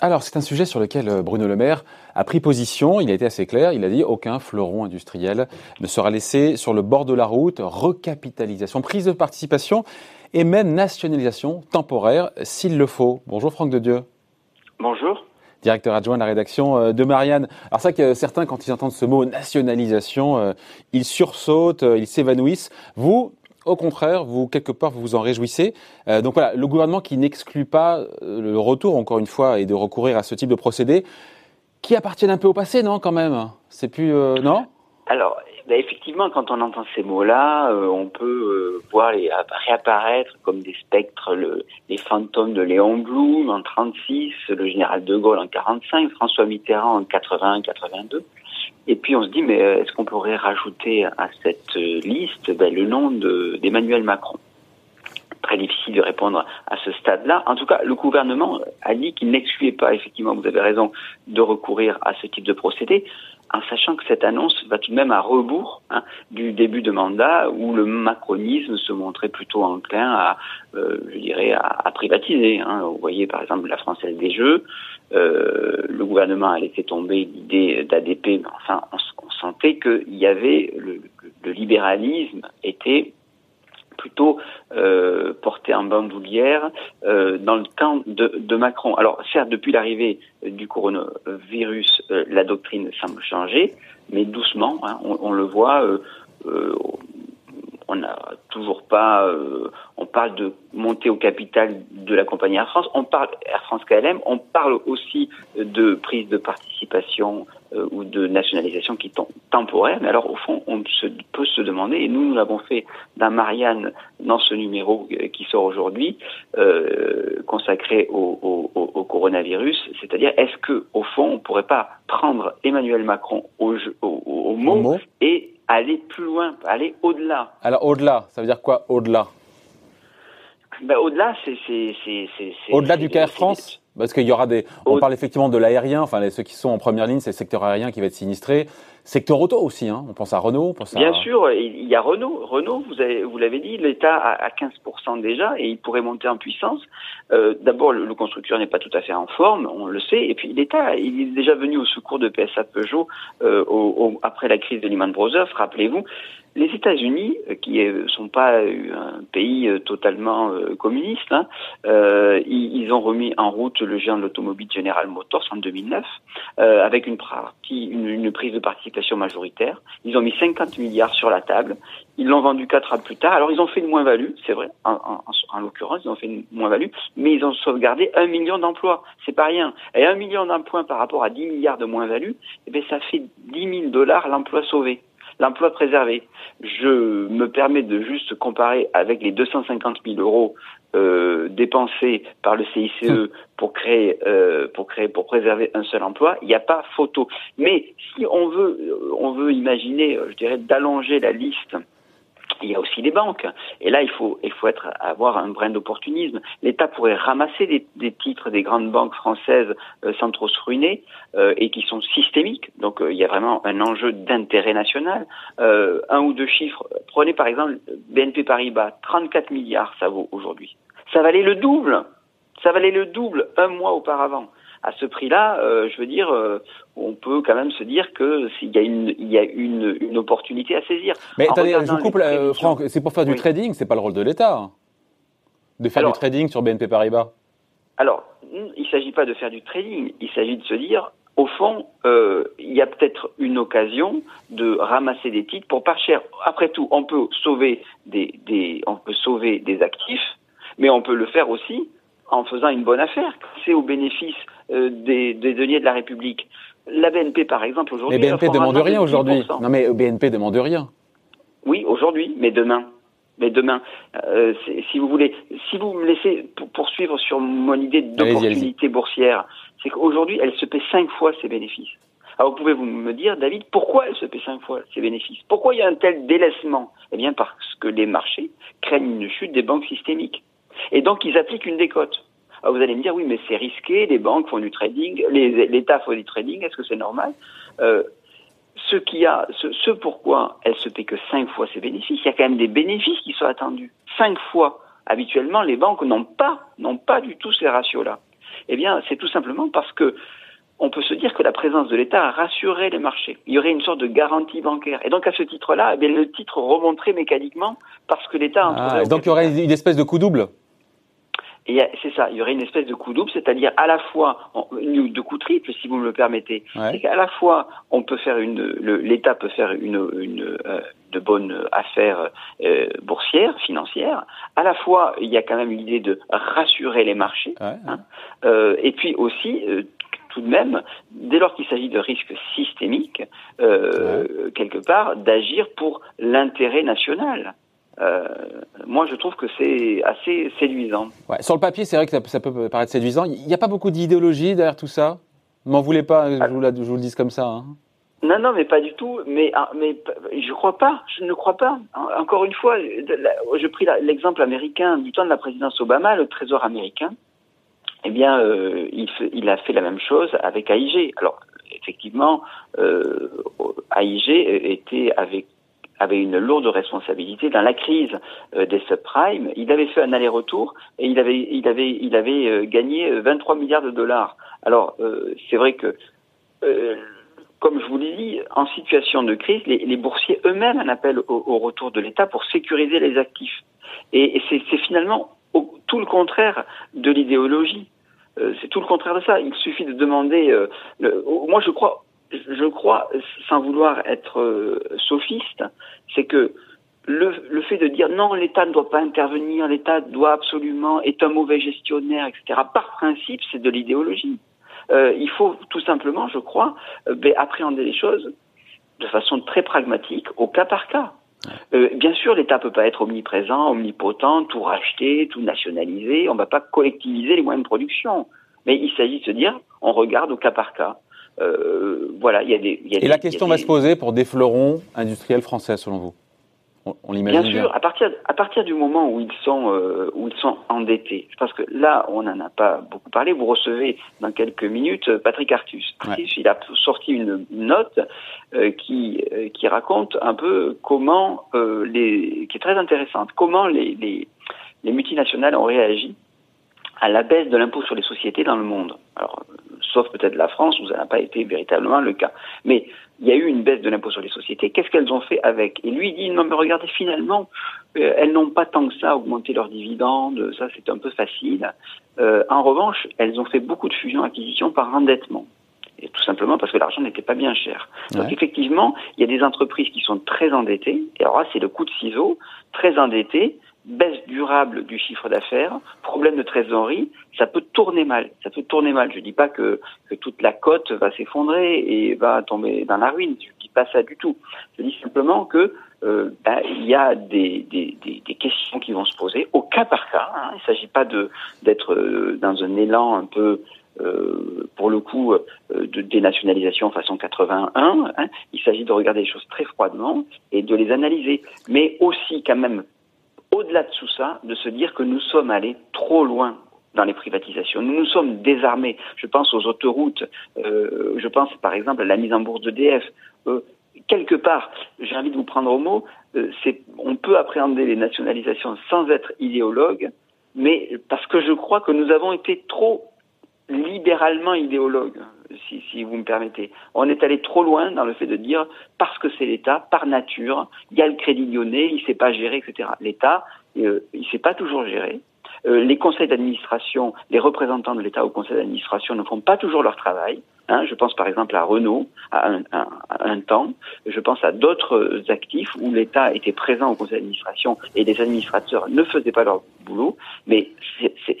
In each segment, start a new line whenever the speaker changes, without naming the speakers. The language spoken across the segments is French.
Alors, c'est un sujet sur lequel euh, Bruno Le Maire a pris position. Il a été assez clair. Il a dit aucun fleuron industriel ne sera laissé sur le bord de la route. Recapitalisation, prise de participation et même nationalisation temporaire s'il le faut. Bonjour Franck de Dieu.
Bonjour.
Directeur adjoint de la rédaction euh, de Marianne. Alors ça que certains, quand ils entendent ce mot nationalisation, euh, ils sursautent, ils s'évanouissent. Vous, au contraire, vous, quelque part, vous vous en réjouissez. Euh, donc voilà, le gouvernement qui n'exclut pas euh, le retour, encore une fois, et de recourir à ce type de procédé, qui appartiennent un peu au passé, non, quand même? C'est plus... Euh, non?
Alors, bah, effectivement, quand on entend ces mots-là, on peut voir les réapparaître comme des spectres, le, les fantômes de Léon Blum en 36, le général de Gaulle en 45, François Mitterrand en 81, 82. Et puis on se dit, mais est-ce qu'on pourrait rajouter à cette liste ben, le nom d'Emmanuel Macron? Très difficile de répondre à ce stade-là. En tout cas, le gouvernement a dit qu'il n'excluait pas, effectivement, vous avez raison, de recourir à ce type de procédé, en sachant que cette annonce va tout de même à rebours hein, du début de mandat où le macronisme se montrait plutôt enclin à, euh, je dirais, à, privatiser. Hein. Vous voyez par exemple la Française des Jeux, euh, le gouvernement a laissé tomber l'idée d'ADP, mais enfin on, sentait qu'il y avait le, le, libéralisme était plutôt euh, en bandoulière euh, dans le camp de, Macron. Alors certes, depuis l'arrivée du coronavirus, euh, la doctrine semble changer, mais doucement, hein, on, le voit. Euh, euh, on n'a toujours pas. Euh, on parle de montée au capital de la compagnie Air France. On parle Air France KLM. On parle aussi de prise de participation euh, ou de nationalisation qui est temporaire. Mais alors, au fond, on se, peut se demander, et nous, nous l'avons fait dans Marianne, dans ce numéro euh, qui sort aujourd'hui, euh, consacré au, au, au, coronavirus, c'est-à-dire, est-ce que, au fond, on pourrait pas prendre Emmanuel Macron au, au mot et aller plus loin, aller au-delà?
Alors au-delà, ça veut dire quoi au-delà?
Ben, Au-delà, c'est...
Au-delà du Air France Parce qu'il y aura des... On parle effectivement de l'aérien, enfin ceux qui sont en première ligne, c'est le secteur aérien qui va être sinistré. Secteur auto aussi, hein. on pense à Renault. On pense
Bien sûr, il y a Renault. Renault, vous, avez, vous l'avez dit, l'État a 15% déjà et il pourrait monter en puissance. Euh, D'abord, le, constructeur n'est pas tout à fait en forme, on le sait, et puis l'État, il est déjà venu au secours de PSA Peugeot euh, au, après la crise de Lehman Brothers, rappelez-vous. Les États-Unis, euh, qui ne sont pas un pays totalement communiste, hein, euh, ils, ont remis en route le géant de l'automobile General Motors en 2009, euh, avec une, partie, une, une, prise de participation majoritaire. Ils ont mis 50 milliards sur la table. Ils l'ont vendu quatre ans plus tard. Alors ils ont fait une moins-value, c'est vrai. En, en, en l'occurrence, ils ont fait une moins-value, mais ils ont sauvegardé un million d'emplois. C'est pas rien. Et un million d'emplois par rapport à 10 milliards de moins-value, eh bien ça fait 10 000 dollars l'emploi sauvé l'emploi préservé. Je me permets de juste comparer avec les 250 000 euros euh, dépensés par le CICE hum. pour créer, euh, pour créer, pour préserver un seul emploi, il n'y a pas photo. Mais si on veut, on veut imaginer, je dirais, d'allonger la liste il y a aussi les banques. Et là, il faut, il faut avoir un brin d'opportunisme. L'État pourrait ramasser des, des, titres des grandes banques françaises euh, sans trop se ruiner euh, et qui sont systémiques. Donc, euh, il y a vraiment un enjeu d'intérêt national. Euh, un ou deux chiffres. Prenez par exemple BNP Paribas, 34 milliards, ça vaut aujourd'hui. Ça valait le double. Ça valait le double un mois auparavant à ce prix-là, euh, je veux dire, euh, on peut quand même se dire que s'il y a une, il y a une, une opportunité à saisir.
Mais attendez, je vous coupe, euh, Franck, c'est pour faire du trading, c'est pas le rôle de l'État hein, de faire du trading sur BNP Paribas.
Alors, il ne s'agit pas de faire du trading, il s'agit de se dire, au fond, euh, il y a peut-être une occasion de ramasser des titres pour pas cher. Après tout, on peut sauver des, des, on peut sauver des actifs, mais on peut le faire aussi en faisant une bonne affaire. C'est au bénéfice euh, des, des deniers de la République. La BNP, par exemple, aujourd'hui.
Mais BNP demande rien aujourd'hui. Non, mais BNP demande rien.
Oui, aujourd'hui, mais demain. Mais demain, euh, si vous voulez, si vous me laissez poursuivre sur mon idée d'opportunité boursière, c'est qu'aujourd'hui, elle se paie cinq fois ses bénéfices. Alors vous pouvez vous me dire, David, pourquoi elle se paie cinq fois ses bénéfices? Pourquoi il y a un tel délaissement? Eh bien parce que les marchés craignent une chute des banques systémiques. Et donc, ils appliquent une décote. Alors vous allez me dire, oui, mais c'est risqué, les banques font du trading, l'État fait du trading, est-ce que c'est normal? Euh, ce qui a, ce, ce, pourquoi elle se paie que cinq fois ses bénéfices, il y a quand même des bénéfices qui sont attendus. Cinq fois. Habituellement, les banques n'ont pas, n'ont pas du tout ces ratios-là. Eh bien, c'est tout simplement parce que on peut se dire que la présence de l'État a rassuré les marchés. Il y aurait une sorte de garantie bancaire. Et donc, à ce titre-là, eh bien, le titre remonterait mécaniquement parce que l'État...
Ah, donc, il y aurait une espèce de coup double?
Et c'est ça, il y aurait une espèce de coup double, c'est-à-dire à la fois, de coup triple, si vous me le permettez. C'est qu'à la fois, on peut faire une, l'État peut faire une, une euh, de bonnes affaires euh, boursières, financières. À la fois, il y a quand même l'idée de rassurer les marchés. Hein. Euh, et puis aussi, euh, tout de même, dès lors qu'il s'agit de risques systémiques, euh, quelque part, d'agir pour l'intérêt national. Euh, moi, je trouve que c'est assez séduisant.
Ouais, sur le papier, c'est vrai que ça, peut paraître séduisant. Il n'y a pas beaucoup d'idéologie derrière tout ça? M'en voulez pas, je vous, je vous, le dise comme ça. Hein.
Non, non, mais pas du tout. Mais, ah, mais je crois pas. Je ne crois pas. Encore une fois, je pris l'exemple américain du temps de la présidence Obama, le Trésor américain. Eh bien, euh, il, il, a fait la même chose avec AIG. Alors, effectivement, euh, AIG était avec avait une lourde responsabilité dans la crise euh, des subprimes. Il avait fait un aller-retour et il avait, il avait, il avait euh, gagné 23 euh, milliards de dollars. Alors, c'est vrai que, comme je vous l'ai dit, en situation de crise, les, les boursiers eux-mêmes en appellent au, retour de l'État pour sécuriser les actifs. Et, c'est finalement tout le contraire de l'idéologie. c'est tout le contraire de ça. Il suffit de demander. Le, moi, je crois je crois, sans vouloir être euh, sophiste, c'est que le, fait de dire non, l'État ne doit pas intervenir, l'État doit absolument, est un mauvais gestionnaire, etc., par principe, c'est de l'idéologie. Euh, il faut tout simplement, je crois, euh, ben, appréhender les choses de façon très pragmatique, au cas par cas. Bien sûr, l'État peut pas être omniprésent, omnipotent, tout racheter, tout nationaliser. On ne va pas collectiviser les moyens de production. Mais il s'agit de se dire, on regarde au cas par cas. Euh, voilà, il y a des.
Y a Et la question va se poser pour des fleurons industriels français, selon vous?
On, l'imagine bien sûr, à partir à partir du moment où ils sont euh, où ils sont endettés. Parce que là, on n'en a pas beaucoup parlé. Vous recevez dans quelques minutes Patrick Artus. Artus, il a sorti une note euh, qui euh, qui raconte un peu comment euh, les qui est très intéressante. Comment les, les les multinationales ont réagi à la baisse de l'impôt sur les sociétés dans le monde. Alors, sauf peut-être la France où ça n'a pas été véritablement le cas. Mais il y a eu une baisse de l'impôt sur les sociétés. Qu'est-ce qu'elles ont fait avec? Et lui dit non mais regardez finalement, euh, elles n'ont pas tant que ça augmenté leurs dividendes, ça c'est un peu facile. Euh, en revanche, elles ont fait beaucoup de fusions-acquisitions par endettement. Et tout simplement parce que l'argent n'était pas bien cher. Donc effectivement, il y a des entreprises qui sont très endettées, et alors là c'est le coup de ciseau, très endettées, baisse durable du chiffre d'affaires, problème de trésorerie, ça peut tourner mal. Ça peut tourner mal. Je dis pas que, toute la cote va s'effondrer et va tomber dans la ruine. Je dis pas ça du tout. Je dis simplement que euh, ben, il y a des, questions qui vont se poser au cas par cas. Hein. Il ne s'agit pas d'être euh, dans un élan un peu euh, pour le coup de dénationalisation façon 81. Hein. Il s'agit de regarder les choses très froidement et de les analyser, mais aussi quand même au-delà de tout ça, de se dire que nous sommes allés trop loin dans les privatisations. Nous nous sommes désarmés. Je pense aux autoroutes. Euh, je pense par exemple à la mise en bourse d'EDF. Euh, quelque part, j'ai envie de vous prendre au mot. Euh, on peut appréhender les nationalisations sans être idéologue, mais parce que je crois que nous avons été trop libéralement idéologues si, vous me permettez. On est allé trop loin dans le fait de dire parce que c'est l'État, par nature, il y a le crédit lyonnais, il ne sait pas gérer, etc. L'État, euh, il ne sait pas toujours gérer. Euh, les conseils d'administration, les représentants de l'État au conseil d'administration ne font pas toujours leur travail. Hein, je pense par exemple à Renault, à un, un temps. Je pense à d'autres actifs où l'État était présent au conseil d'administration et les administrateurs ne faisaient pas leur boulot. Mais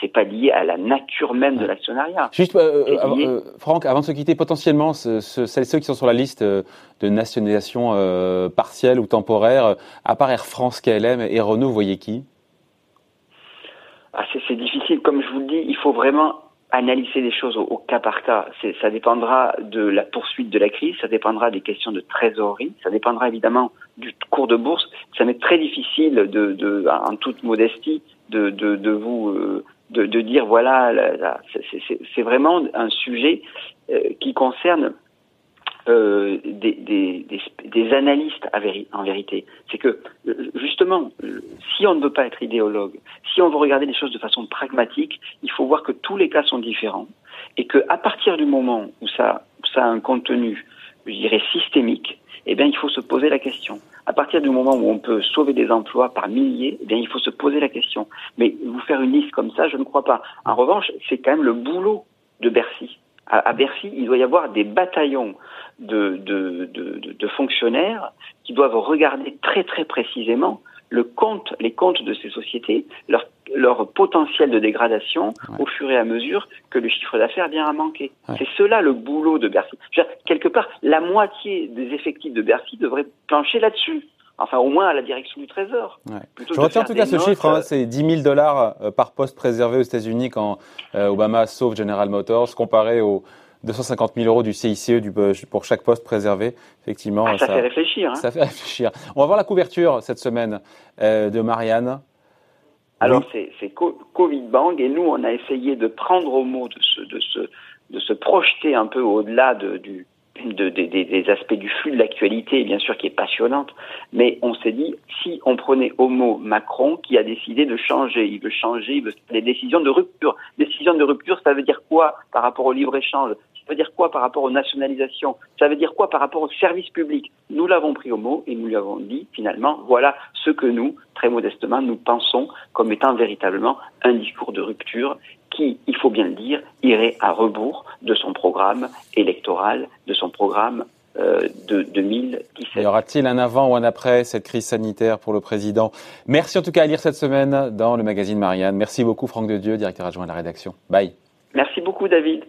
c'est pas lié à la nature même de l'actionnariat.
Juste, euh, euh, Franck, avant de se quitter, potentiellement, ce, ce, ceux qui sont sur la liste de nationalisation partielle ou temporaire, à part Air France, KLM et Renault, vous voyez qui?
Ah, c'est difficile. Comme je vous le dis, il faut vraiment analyser les choses au, cas par cas. Ça dépendra de la poursuite de la crise, ça dépendra des questions de trésorerie, ça dépendra évidemment du cours de bourse. Ça m'est très difficile, de, de, en toute modestie, de, de, de vous euh, de, de, dire voilà, c'est vraiment un sujet euh, qui concerne euh, des, des, des, analystes en vérité. C'est que euh, justement, euh, si on ne veut pas être idéologue, si on veut regarder les choses de façon pragmatique, il faut voir que tous les cas sont différents et que à partir du moment où ça, ça a un contenu, je dirais systémique, eh bien, il faut se poser la question. À partir du moment où on peut sauver des emplois par milliers, eh bien, il faut se poser la question. Mais vous faire une liste comme ça, je ne crois pas. En revanche, c'est quand même le boulot de Bercy. À, Bercy, il doit y avoir des bataillons de, de, de, de, fonctionnaires qui doivent regarder très très précisément le compte, les comptes de ces sociétés, leur, leur potentiel de dégradation au fur et à mesure que le chiffre d'affaires vient à manquer. C'est cela le boulot de Bercy. quelque part, la moitié des effectifs de Bercy devrait plancher là-dessus. Enfin, au moins à la direction du Trésor.
Je retiens en tout cas ce chiffre, hein, c'est 10 000 dollars euh, par poste préservé aux États-Unis quand euh, Obama sauve General Motors, comparé aux 250 000 euros du CICE du, euh, pour chaque poste préservé. Effectivement,
ah, ça, fait réfléchir. Hein.
Ça fait réfléchir. On va voir la couverture cette semaine de Marianne.
Alors c'est Covid Bang et nous on a essayé de prendre au mot, de se, de se, de se projeter un peu au-delà de, du, de, des aspects du flux de l'actualité, bien sûr, qui est passionnante, mais on s'est dit, si on prenait au mot Macron, qui a décidé de changer, il veut changer, il veut des décisions de rupture. Décisions de rupture, ça veut dire quoi par rapport au libre-échange? Ça veut dire quoi par rapport aux nationalisations? Ça veut dire quoi par rapport au service public Nous l'avons pris au mot et nous lui avons dit, finalement, voilà ce que nous, très modestement, nous pensons comme étant véritablement un discours de rupture qui, il faut bien le dire, irait à rebours de son programme électoral, de son programme euh, de 2017.
Y aura-t-il un avant ou un après cette crise sanitaire pour le président? Merci en tout cas à lire cette semaine dans le magazine Marianne. Merci beaucoup Franck de Dieu, directeur adjoint de la rédaction. Bye.
Merci beaucoup David.